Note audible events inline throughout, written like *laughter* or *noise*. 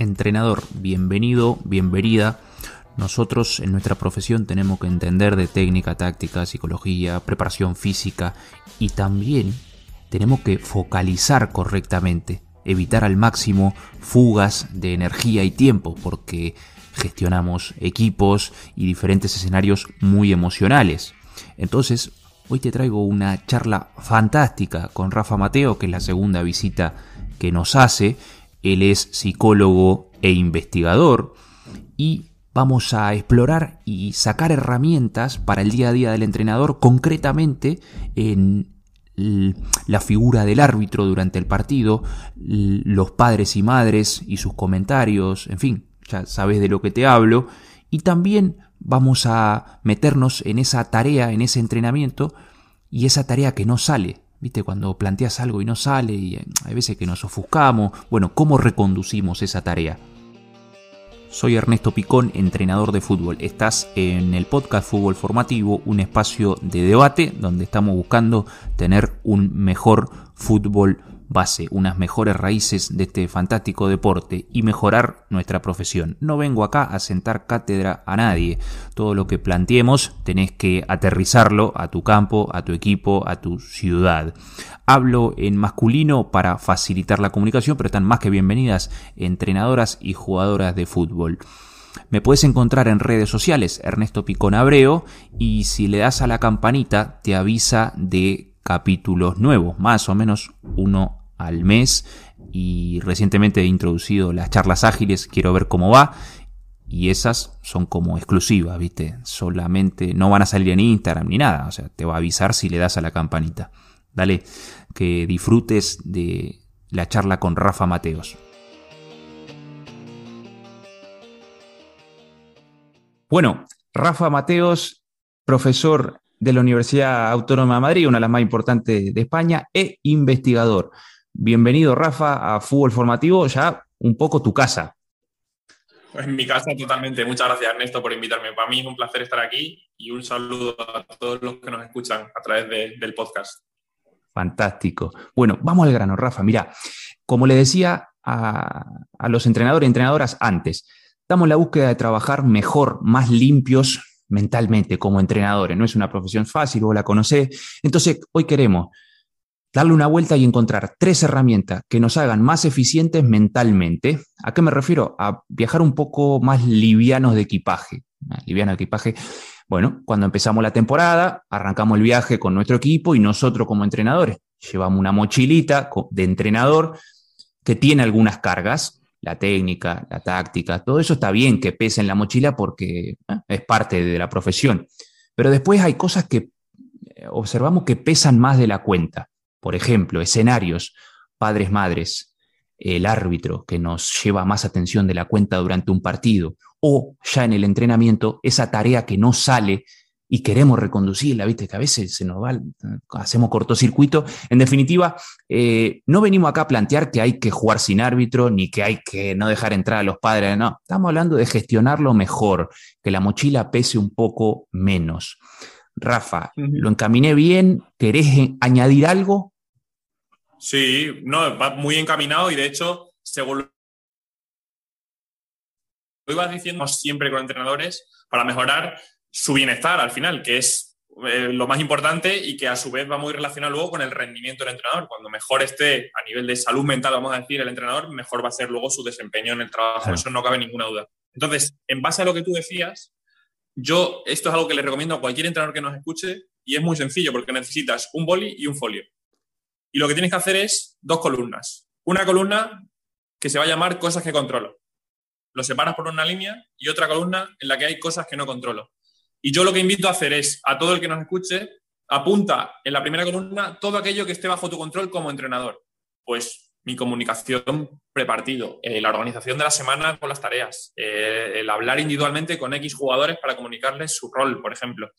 Entrenador, bienvenido, bienvenida. Nosotros en nuestra profesión tenemos que entender de técnica, táctica, psicología, preparación física y también tenemos que focalizar correctamente, evitar al máximo fugas de energía y tiempo porque gestionamos equipos y diferentes escenarios muy emocionales. Entonces, hoy te traigo una charla fantástica con Rafa Mateo, que es la segunda visita que nos hace él es psicólogo e investigador. Y vamos a explorar y sacar herramientas para el día a día del entrenador, concretamente en la figura del árbitro durante el partido, los padres y madres y sus comentarios, en fin, ya sabes de lo que te hablo, y también vamos a meternos en esa tarea, en ese entrenamiento, y esa tarea que no sale, ¿Viste? Cuando planteas algo y no sale y eh, hay veces que nos ofuscamos. Bueno, ¿cómo reconducimos esa tarea? Soy Ernesto Picón, entrenador de fútbol. Estás en el podcast Fútbol Formativo, un espacio de debate donde estamos buscando tener un mejor fútbol base, unas mejores raíces de este fantástico deporte y mejorar nuestra profesión. No vengo acá a sentar cátedra a nadie. Todo lo que planteemos tenés que aterrizarlo a tu campo, a tu equipo, a tu ciudad. Hablo en masculino para facilitar la comunicación, pero están más que bienvenidas entrenadoras y jugadoras de fútbol. Me puedes encontrar en redes sociales, Ernesto Picón Abreo, y si le das a la campanita te avisa de capítulos nuevos, más o menos uno al mes y recientemente he introducido las charlas ágiles, quiero ver cómo va. Y esas son como exclusivas, ¿viste? Solamente no van a salir en Instagram ni nada. O sea, te va a avisar si le das a la campanita. Dale, que disfrutes de la charla con Rafa Mateos. Bueno, Rafa Mateos, profesor de la Universidad Autónoma de Madrid, una de las más importantes de España, e investigador. Bienvenido, Rafa, a Fútbol Formativo, ya un poco tu casa. En mi casa totalmente. Muchas gracias, Ernesto, por invitarme. Para mí es un placer estar aquí y un saludo a todos los que nos escuchan a través del podcast. Fantástico. Bueno, vamos al grano, Rafa. Mira, como le decía a, a los entrenadores y entrenadoras antes, estamos en la búsqueda de trabajar mejor, más limpios mentalmente como entrenadores. No es una profesión fácil, vos la conocés. Entonces, hoy queremos darle una vuelta y encontrar tres herramientas que nos hagan más eficientes mentalmente. ¿A qué me refiero? A viajar un poco más livianos de equipaje. Liviano de equipaje. Bueno, cuando empezamos la temporada, arrancamos el viaje con nuestro equipo y nosotros como entrenadores llevamos una mochilita de entrenador que tiene algunas cargas, la técnica, la táctica, todo eso está bien que pese en la mochila porque ¿eh? es parte de la profesión. Pero después hay cosas que eh, observamos que pesan más de la cuenta. Por ejemplo, escenarios, padres, madres, el árbitro que nos lleva más atención de la cuenta durante un partido, o ya en el entrenamiento, esa tarea que no sale y queremos reconducirla, viste que a veces se nos va, hacemos cortocircuito. En definitiva, eh, no venimos acá a plantear que hay que jugar sin árbitro, ni que hay que no dejar entrar a los padres, no, estamos hablando de gestionarlo mejor, que la mochila pese un poco menos. Rafa, ¿lo encaminé bien? ¿Querés añadir algo? Sí, no, va muy encaminado y de hecho, según lo ibas diciendo siempre con entrenadores para mejorar su bienestar al final, que es eh, lo más importante y que a su vez va muy relacionado luego con el rendimiento del entrenador. Cuando mejor esté a nivel de salud mental, vamos a decir, el entrenador, mejor va a ser luego su desempeño en el trabajo. Eso no cabe ninguna duda. Entonces, en base a lo que tú decías, yo, esto es algo que le recomiendo a cualquier entrenador que nos escuche y es muy sencillo porque necesitas un boli y un folio. Y lo que tienes que hacer es dos columnas. Una columna que se va a llamar cosas que controlo. Lo separas por una línea y otra columna en la que hay cosas que no controlo. Y yo lo que invito a hacer es, a todo el que nos escuche, apunta en la primera columna todo aquello que esté bajo tu control como entrenador. Pues mi comunicación prepartido, eh, la organización de la semana con las tareas, eh, el hablar individualmente con X jugadores para comunicarles su rol, por ejemplo.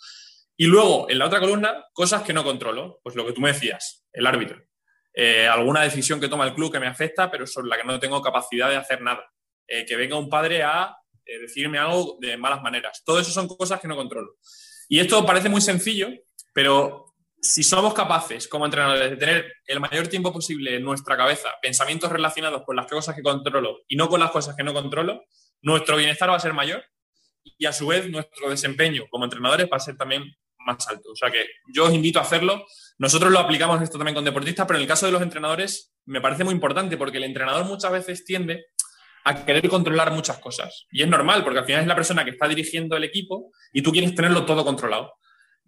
Y luego, en la otra columna, cosas que no controlo, pues lo que tú me decías, el árbitro. Eh, alguna decisión que toma el club que me afecta, pero sobre la que no tengo capacidad de hacer nada. que venga un padre a decirme algo de malas maneras. Todo eso son cosas que no controlo. Y esto parece muy sencillo, pero si somos capaces como entrenadores de tener el mayor tiempo posible en nuestra cabeza pensamientos relacionados con las cosas que controlo y no con las cosas que no controlo, nuestro bienestar va a ser mayor y a su vez nuestro desempeño como entrenadores va a ser también alto. O sea que yo os invito a hacerlo. Nosotros lo aplicamos esto también con deportistas, pero en el caso de los entrenadores me parece muy importante porque el entrenador muchas veces tiende a querer controlar muchas cosas. Y es normal, porque al final es la persona que está dirigiendo el equipo y tú quieres tenerlo todo controlado.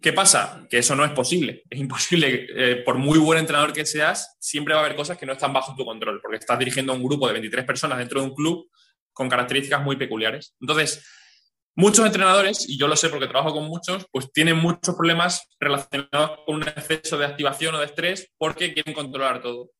¿Qué pasa? Que eso no es posible. Es imposible, eh, por muy buen entrenador que seas, siempre va a haber cosas que no están bajo tu control, porque estás dirigiendo un grupo de 23 personas dentro de un club con características muy peculiares. Entonces, muchos entrenadores, y yo lo sé porque trabajo con muchos, pues tienen muchos problemas relacionados con un exceso de activación o de estrés porque quieren controlar todo.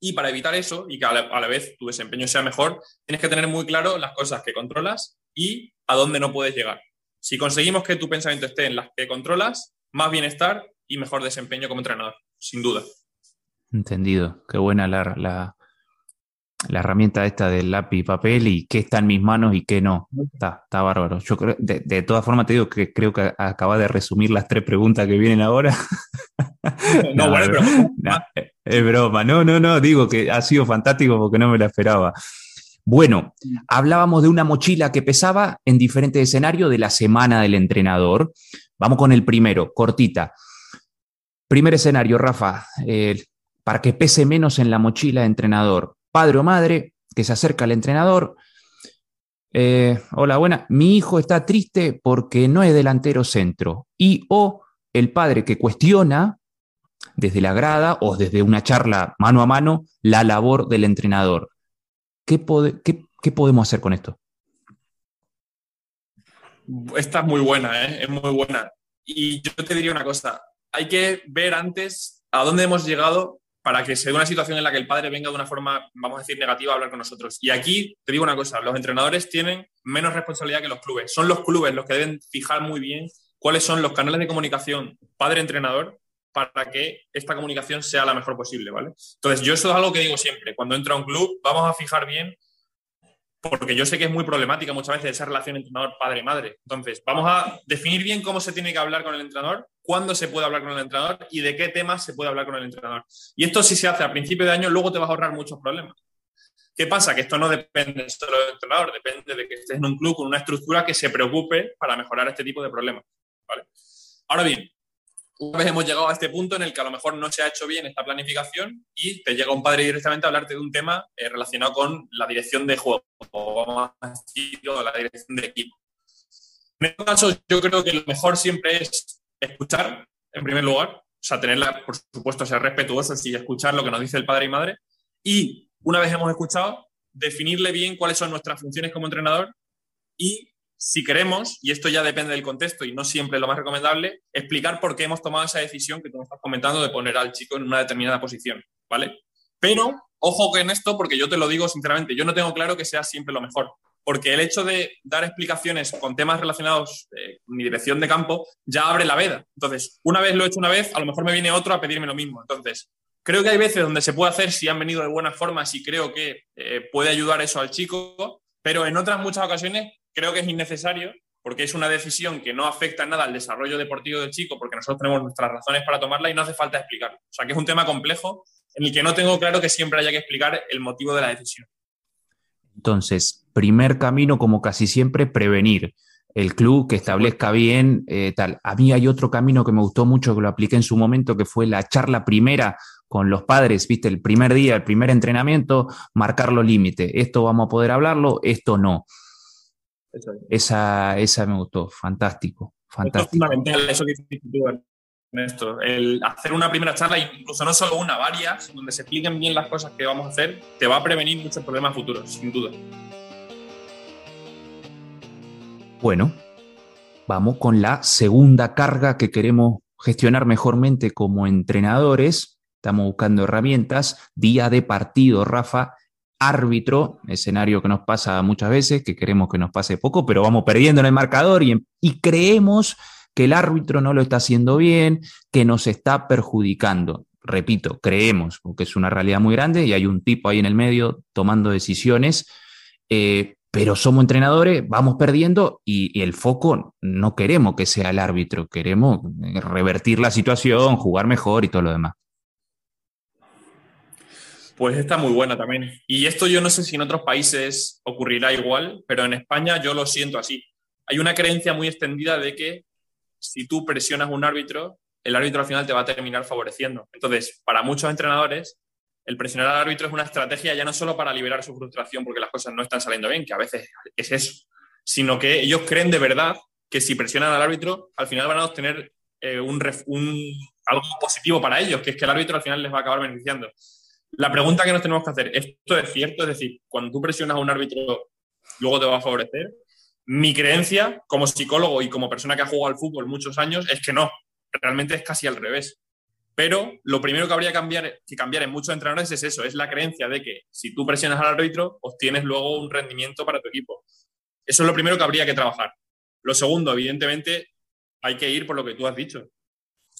Y para evitar eso y que a la, vez tu desempeño sea mejor, tienes que tener muy claro las cosas que controlas y a dónde no puedes llegar. Si conseguimos que tu pensamiento esté en las que controlas, más bienestar y mejor desempeño como entrenador, sin duda. Entendido. Qué buena la, la, herramienta esta del lápiz y papel y qué está en mis manos y qué no. Está, está bárbaro. Yo creo, de, todas formas te digo que creo que acaba de resumir las tres preguntas que vienen ahora. *laughs* no, bueno, es broma. No, no, no, digo que ha sido fantástico porque no me la esperaba. Bueno, hablábamos de una mochila que pesaba en diferentes escenarios de la semana del entrenador. Vamos con el primero, cortita. Primer escenario, Rafa, eh, para que pese menos en la mochila de entrenador. Padre o madre que se acerca al entrenador. Eh, hola, buena. Mi hijo está triste porque no es delantero centro. Y o el padre que cuestiona desde la grada o desde una charla mano a mano la labor del entrenador. ¿Qué, podemos hacer con esto? Esta es muy buena, ¿eh? es muy buena. Y yo te diría una cosa, hay que ver antes a dónde hemos llegado para que se dé una situación en la que el padre venga de una forma, vamos a decir, negativa a hablar con nosotros. Y aquí te digo una cosa, los entrenadores tienen menos responsabilidad que los clubes. Son los clubes los que deben fijar muy bien cuáles son los canales de comunicación padre-entrenador para que esta comunicación sea la mejor posible, ¿vale? Entonces, yo eso es algo que digo siempre, cuando entro a un club, vamos a fijar bien, porque yo sé que es muy problemática muchas veces esa relación entrenador-padre-madre. Entonces, vamos a definir bien cómo se tiene que hablar con el entrenador, cuándo se puede hablar con el entrenador y de qué temas se puede hablar con el entrenador. Y esto si se hace a principio de año, luego te vas a ahorrar muchos problemas. ¿Qué pasa? Que esto no depende solo del entrenador, depende de que estés en un club con una estructura que se preocupe para mejorar este tipo de problemas. ¿vale? Ahora bien, una vez hemos llegado a este punto en el que a lo mejor no se ha hecho bien esta planificación y te llega un padre directamente a hablarte de un tema eh, relacionado con la dirección de juego, o la dirección de equipo. En este caso, yo creo que lo mejor siempre es escuchar, en primer lugar, o sea, tenerla, por supuesto, ser respetuosos y escuchar lo que nos dice el padre y madre. Y una vez hemos escuchado, definirle bien cuáles son nuestras funciones como entrenador y si queremos, y esto ya depende del contexto y no siempre lo más recomendable, explicar por qué hemos tomado esa decisión que tú me estás comentando de poner al chico en una determinada posición, ¿vale? Pero, ojo que en esto, porque yo te lo digo sinceramente, yo no tengo claro que sea siempre lo mejor, porque el hecho de dar explicaciones con temas relacionados eh, con mi dirección de campo ya abre la veda. Entonces, una vez lo he hecho una vez, a lo mejor me viene otro a pedirme lo mismo. Entonces, creo que hay veces donde se puede hacer si han venido de buena forma, si creo que eh, puede ayudar eso al chico, pero en otras muchas ocasiones creo que es innecesario porque es una decisión que no afecta nada al desarrollo deportivo del chico, porque nosotros tenemos nuestras razones para tomarla y no hace falta explicarlo. O sea, que es un tema complejo en el que no tengo claro que siempre haya que explicar el motivo de la decisión. Entonces, primer camino, como casi siempre, prevenir. El club que establezca bien, eh, tal. A mí hay otro camino que me gustó mucho, que lo apliqué en su momento, que fue la charla primera con los padres, viste, el primer día, el primer entrenamiento, marcar los límites. Esto vamos a poder hablarlo, esto no. Esa, esa me gustó, fantástico. fantástico. Es fundamental eso que Ernesto. El hacer una primera charla, incluso no solo una, varias, donde se expliquen bien las cosas que vamos a hacer, te va a prevenir muchos problemas futuros, sin duda. Bueno, vamos con la segunda carga que queremos gestionar mejormente como entrenadores. Estamos buscando herramientas. Día de partido, Rafa árbitro, escenario que nos pasa muchas veces, que queremos que nos pase poco, pero vamos perdiendo en el marcador y, y creemos que el árbitro no lo está haciendo bien, que nos está perjudicando. Repito, creemos, porque es una realidad muy grande y hay un tipo ahí en el medio tomando decisiones. Eh, pero somos entrenadores, vamos perdiendo y, el foco no queremos que sea el árbitro, queremos revertir la situación, jugar mejor y todo lo demás. Pues está muy buena también. Y esto yo no sé si en otros países ocurrirá igual, pero en España yo lo siento así. Hay una creencia muy extendida de que si tú presionas a un árbitro, el árbitro al final te va a terminar favoreciendo. Entonces, para muchos entrenadores, el presionar al árbitro es una estrategia ya no solo para liberar su frustración porque las cosas no están saliendo bien, que a veces es eso, sino que ellos creen de verdad que si presionan al árbitro, al final van a obtener eh, un, algo positivo para ellos, que es que el árbitro al final les va a acabar beneficiando. La pregunta que nos tenemos que hacer, ¿esto es cierto? Es decir, cuando tú presionas a un árbitro, luego te va a favorecer. Mi creencia, como psicólogo y como persona que ha jugado al fútbol muchos años, es que no. Realmente es casi al revés. Pero lo primero que habría que cambiar, que cambiar en muchos entrenadores es eso, es la creencia de que si tú presionas al árbitro, obtienes luego un rendimiento para tu equipo. Eso es lo primero que habría que trabajar. Lo segundo, evidentemente, hay que ir por lo que tú has dicho.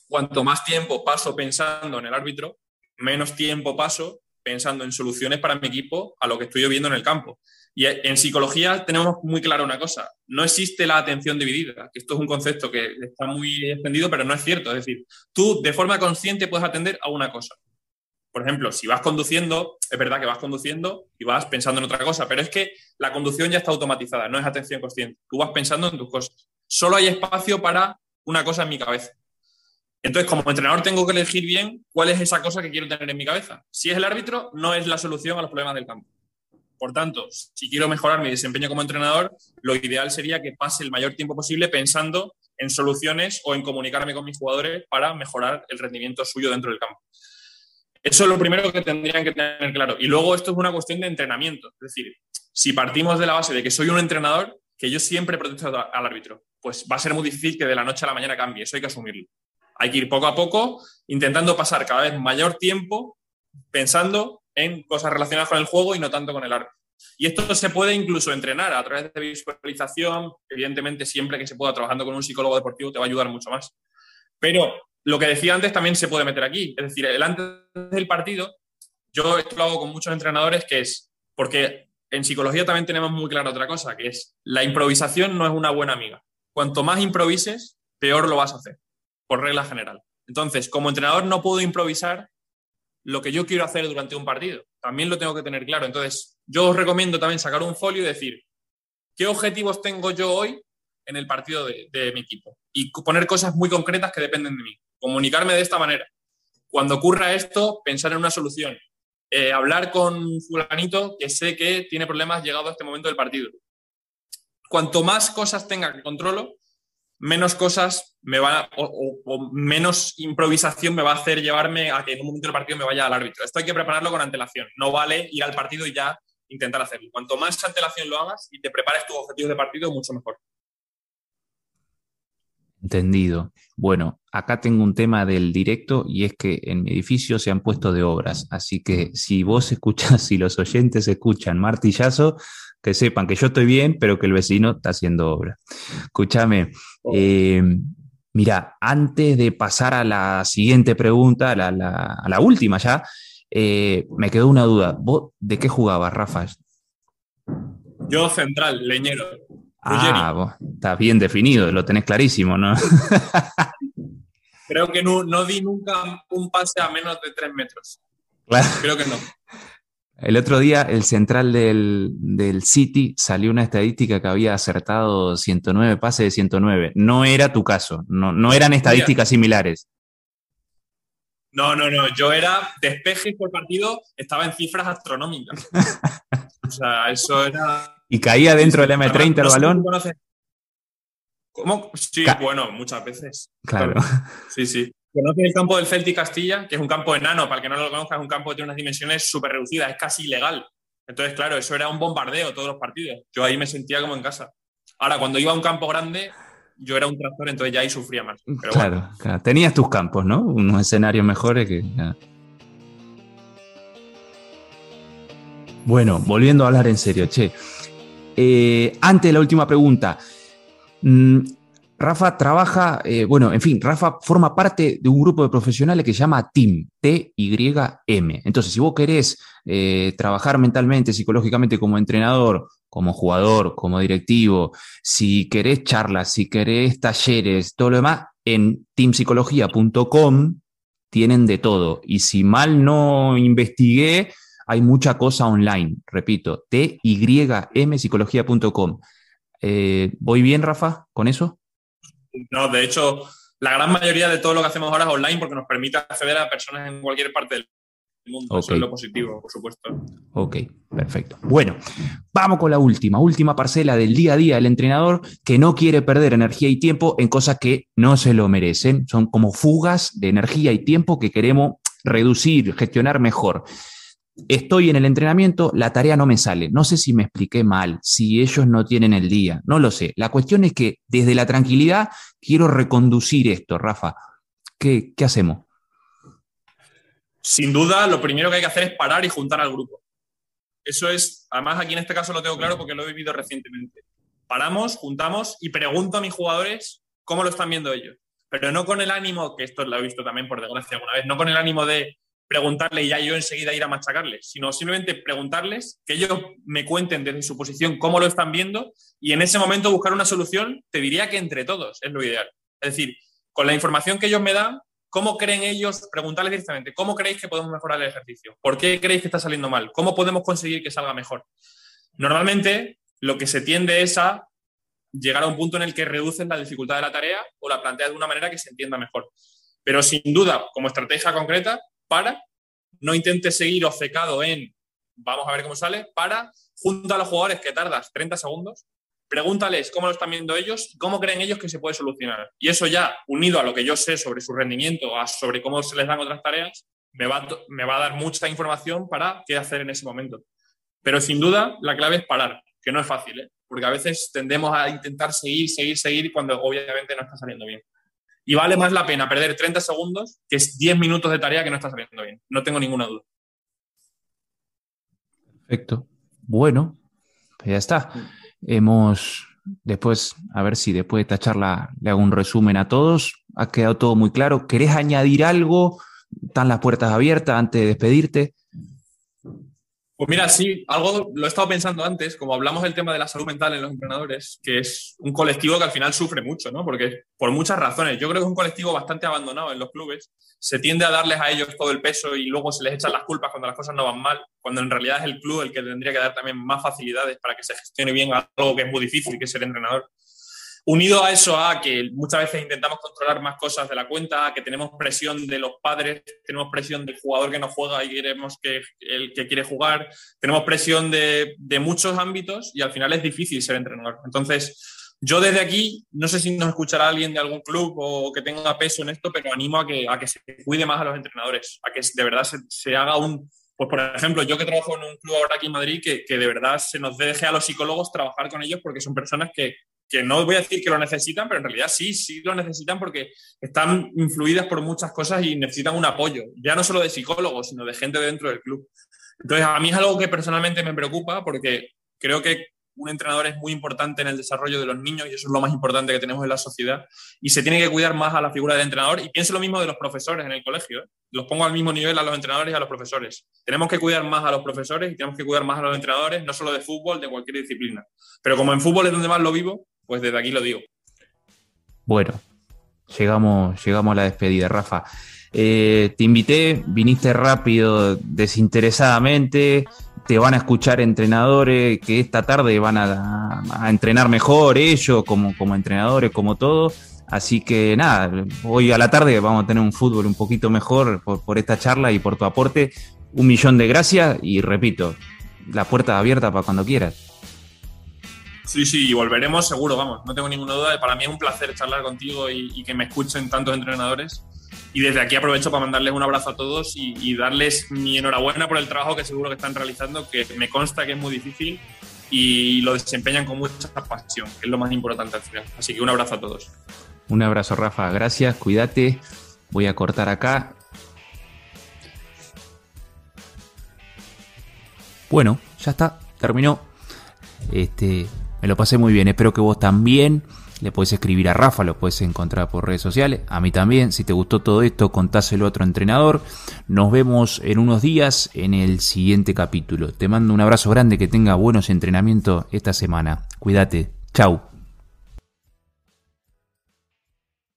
Cuanto más tiempo paso pensando en el árbitro, menos tiempo paso pensando en soluciones para mi equipo a lo que estoy viendo en el campo. Y en psicología tenemos muy claro una cosa, no existe la atención dividida, que esto es un concepto que está muy extendido, pero no es cierto. Es decir, tú de forma consciente puedes atender a una cosa. Por ejemplo, si vas conduciendo, es verdad que vas conduciendo y vas pensando en otra cosa, pero es que la conducción ya está automatizada, no es atención consciente. Tú vas pensando en tus cosas. Solo hay espacio para una cosa en mi cabeza. Entonces, como entrenador tengo que elegir bien cuál es esa cosa que quiero tener en mi cabeza. Si es el árbitro, no es la solución a los problemas del campo. Por tanto, si quiero mejorar mi desempeño como entrenador, lo ideal sería que pase el mayor tiempo posible pensando en soluciones o en comunicarme con mis jugadores para mejorar el rendimiento suyo dentro del campo. Eso es lo primero que tendrían que tener claro. Y luego esto es una cuestión de entrenamiento. Es decir, si partimos de la base de que soy un entrenador, que yo siempre protejo al árbitro, pues va a ser muy difícil que de la noche a la mañana cambie. Eso hay que asumirlo. Hay que ir poco a poco, intentando pasar cada vez mayor tiempo pensando en cosas relacionadas con el juego y no tanto con el árbitro. Y esto se puede incluso entrenar a través de visualización. Evidentemente, siempre que se pueda trabajando con un psicólogo deportivo te va a ayudar mucho más. Pero lo que decía antes también se puede meter aquí. Es decir, el antes del partido, yo esto lo hago con muchos entrenadores, que es porque en psicología también tenemos muy clara otra cosa, que es la improvisación no es una buena amiga. Cuanto más improvises, peor lo vas a hacer por regla general. Entonces, como entrenador no puedo improvisar lo que yo quiero hacer durante un partido. También lo tengo que tener claro. Entonces, yo os recomiendo también sacar un folio y decir, ¿qué objetivos tengo yo hoy en el partido de, mi equipo? Y poner cosas muy concretas que dependen de mí. Comunicarme de esta manera. Cuando ocurra esto, pensar en una solución. Eh, hablar con fulanito que sé que tiene problemas llegado a este momento del partido. Cuanto más cosas tenga que controlo, menos cosas me va o, menos improvisación me va a hacer llevarme a que en un momento del partido me vaya al árbitro. Esto hay que prepararlo con antelación. No vale ir al partido y ya intentar hacerlo. Cuanto más antelación lo hagas y te prepares tus objetivos de partido, mucho mejor. Entendido. Bueno, acá tengo un tema del directo y es que en mi edificio se han puesto de obras, así que si vos escuchás, *laughs* si los oyentes escuchan martillazo, que sepan que yo estoy bien, pero que el vecino está haciendo obra. Escúchame, oh. eh, mira, antes de pasar a la siguiente pregunta, a la, última ya, eh, me quedó una duda. ¿Vos de qué jugabas, Rafa? Yo central, leñero. Ah, vos, está bien definido, lo tenés clarísimo, ¿no? *laughs* Creo que no, no, di nunca un pase a menos de tres metros. Creo que no. El otro día, el central del, City salió una estadística que había acertado 109 pases de 109. No era tu caso, no, no eran estadísticas similares. No, no, no. Yo era despejes por partido, estaba en cifras astronómicas. *laughs* o sea, eso era. ¿Y caía dentro del M30 el balón? ¿Cómo? Sí, bueno, muchas veces. Claro. Sí, sí. ¿Conoces el campo del Celtic Castilla? Que es un campo enano, para el que no lo conozca, es un campo que tiene unas dimensiones súper reducidas, es casi ilegal. Entonces, claro, eso era un bombardeo todos los partidos. Yo ahí me sentía como en casa. Ahora, cuando iba a un campo grande, yo era un tractor, entonces ya ahí sufría más. claro, claro, tenías tus campos, ¿no? Unos escenarios mejores que... Bueno, volviendo a hablar en serio, che. Eh, antes la última pregunta, mm, Rafa trabaja, eh, bueno, en fin, Rafa forma parte de un grupo de profesionales que se llama TIM, T-Y-M. Entonces, si vos querés eh, trabajar mentalmente, psicológicamente como entrenador, como jugador, como directivo, si querés charlas, si querés talleres, todo lo demás, en teampsicología.com tienen de todo. Y si mal no investigué, hay mucha cosa online. Repito, T-Y-M-psicología.com. Eh, ¿Voy bien, Rafa, con eso? No, de hecho, la gran mayoría de todo lo que hacemos ahora es online porque nos permite acceder a personas en cualquier parte del mundo. Eso es lo positivo, por supuesto. Ok, perfecto. Bueno, vamos con la última, última parcela del día a día del entrenador que no quiere perder energía y tiempo en cosas que no se lo merecen. Son como fugas de energía y tiempo que queremos reducir, gestionar mejor estoy en el entrenamiento, la tarea no me sale. No sé si me expliqué mal, si ellos no tienen el día, no lo sé. La cuestión es que desde la tranquilidad quiero reconducir esto, Rafa. ¿Qué, hacemos? Sin duda, lo primero que hay que hacer es parar y juntar al grupo. Eso es, además aquí en este caso lo tengo claro porque lo he vivido recientemente. Paramos, juntamos y pregunto a mis jugadores cómo lo están viendo ellos. Pero no con el ánimo, que esto lo he visto también por desgracia alguna vez, no con el ánimo de preguntarle y ya yo enseguida ir a machacarles, sino simplemente preguntarles, que ellos me cuenten desde su posición cómo lo están viendo y en ese momento buscar una solución, te diría que entre todos es lo ideal. Es decir, con la información que ellos me dan, ¿cómo creen ellos, preguntarles directamente, ¿cómo creéis que podemos mejorar el ejercicio? ¿Por qué creéis que está saliendo mal? ¿Cómo podemos conseguir que salga mejor? Normalmente lo que se tiende es a llegar a un punto en el que reducen la dificultad de la tarea o la planteas de una manera que se entienda mejor. Pero sin duda, como estrategia concreta, para, no intentes seguir obcecado en vamos a ver cómo sale, para, junta a los jugadores que tardas 30 segundos, pregúntales cómo lo están viendo ellos cómo creen ellos que se puede solucionar. Y eso ya, unido a lo que yo sé sobre su rendimiento, a sobre cómo se les dan otras tareas, me va, me va a dar mucha información para qué hacer en ese momento. Pero sin duda, la clave es parar, que no es fácil, ¿eh? porque a veces tendemos a intentar seguir, seguir, seguir cuando obviamente no está saliendo bien. Y vale más la pena perder 30 segundos que 10 minutos de tarea que no está saliendo bien. No tengo ninguna duda. Perfecto. Bueno, pues ya está. Hemos, después, a ver si después de esta charla le hago un resumen a todos. Ha quedado todo muy claro. ¿Querés añadir algo? ¿Están las puertas abiertas antes de despedirte? Pues mira, sí, algo lo he estado pensando antes, como hablamos del tema de la salud mental en los entrenadores, que es un colectivo que al final sufre mucho, ¿no? Porque por muchas razones, yo creo que es un colectivo bastante abandonado en los clubes, se tiende a darles a ellos todo el peso y luego se les echan las culpas cuando las cosas no van mal, cuando en realidad es el club el que tendría que dar también más facilidades para que se gestione bien algo que es muy difícil, que es ser entrenador. Unido a eso, a que muchas veces intentamos controlar más cosas de la cuenta, a que tenemos presión de los padres, tenemos presión del jugador que no juega y queremos que el que quiere jugar, tenemos presión de, muchos ámbitos y al final es difícil ser entrenador. Entonces, yo desde aquí, no sé si nos escuchará alguien de algún club o que tenga peso en esto, pero animo a que, a que se cuide más a los entrenadores, a que de verdad se, se haga un, pues por ejemplo, yo que trabajo en un club ahora aquí en Madrid, que, que, de verdad se nos deje a los psicólogos trabajar con ellos porque son personas que, que no voy a decir que lo necesitan, pero en realidad sí, sí lo necesitan porque están influidas por muchas cosas y necesitan un apoyo, ya no solo de psicólogos, sino de gente dentro del club. Entonces, a mí es algo que personalmente me preocupa porque creo que un entrenador es muy importante en el desarrollo de los niños y eso es lo más importante que tenemos en la sociedad y se tiene que cuidar más a la figura del entrenador y pienso lo mismo de los profesores en el colegio. ¿eh? Los pongo al mismo nivel a los entrenadores y a los profesores. Tenemos que cuidar más a los profesores y tenemos que cuidar más a los entrenadores, no solo de fútbol, de cualquier disciplina. Pero como en fútbol es donde más lo vivo, pues desde aquí lo digo. Bueno, llegamos, llegamos a la despedida, Rafa. Eh, te invité, viniste rápido, desinteresadamente, te van a escuchar entrenadores que esta tarde van a, entrenar mejor ellos como, como entrenadores, como todo. Así que nada, hoy a la tarde vamos a tener un fútbol un poquito mejor por, por esta charla y por tu aporte. Un millón de gracias y repito, la puerta abierta para cuando quieras. Sí, sí, y volveremos seguro, vamos, no tengo ninguna duda. Para mí es un placer charlar contigo y, que me escuchen tantos entrenadores. Y desde aquí aprovecho para mandarles un abrazo a todos y, darles mi enhorabuena por el trabajo que seguro que están realizando, que me consta que es muy difícil y lo desempeñan con mucha pasión, que es lo más importante al final. Así que un abrazo a todos. Un abrazo, Rafa. Gracias, cuídate. Voy a cortar acá. Bueno, ya está, terminó. Este, me lo pasé muy bien, espero que vos también. Le puedes escribir a Rafa, lo puedes encontrar por redes sociales. A mí también. Si te gustó todo esto, contáselo a otro entrenador. Nos vemos en unos días en el siguiente capítulo. Te mando un abrazo grande, que tenga buenos entrenamientos esta semana. Cuídate. Chau.